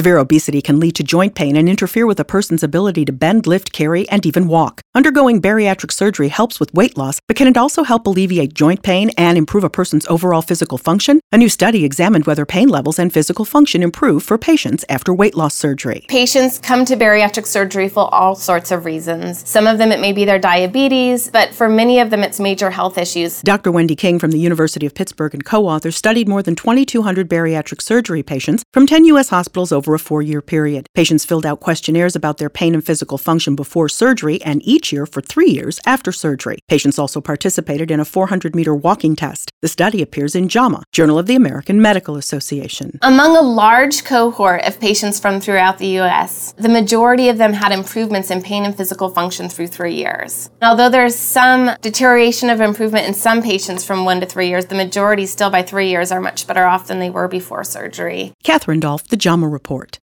Severe obesity can lead to joint pain and interfere with a person's ability to bend, lift, carry, and even walk. Undergoing bariatric surgery helps with weight loss, but can it also help alleviate joint pain and improve a person's overall physical function? A new study examined whether pain levels and physical function improve for patients after weight loss surgery. Patients come to bariatric surgery for all sorts of reasons. Some of them it may be their diabetes, but for many of them it's major health issues. Dr. Wendy King from the University of Pittsburgh and co author studied more than 2,200 bariatric surgery patients from 10 U.S. hospitals over a four year period. Patients filled out questionnaires about their pain and physical function before surgery and each year for three years after surgery. Patients also participated in a 400 meter walking test. The study appears in JAMA, Journal of the American Medical Association. Among a large cohort of patients from throughout the U.S., the majority of them had improvements in pain and physical function through three years. Although there's some deterioration of improvement in some patients from one to three years, the majority still by three years are much better off than they were before surgery. Catherine Dolph, The JAMA Report support.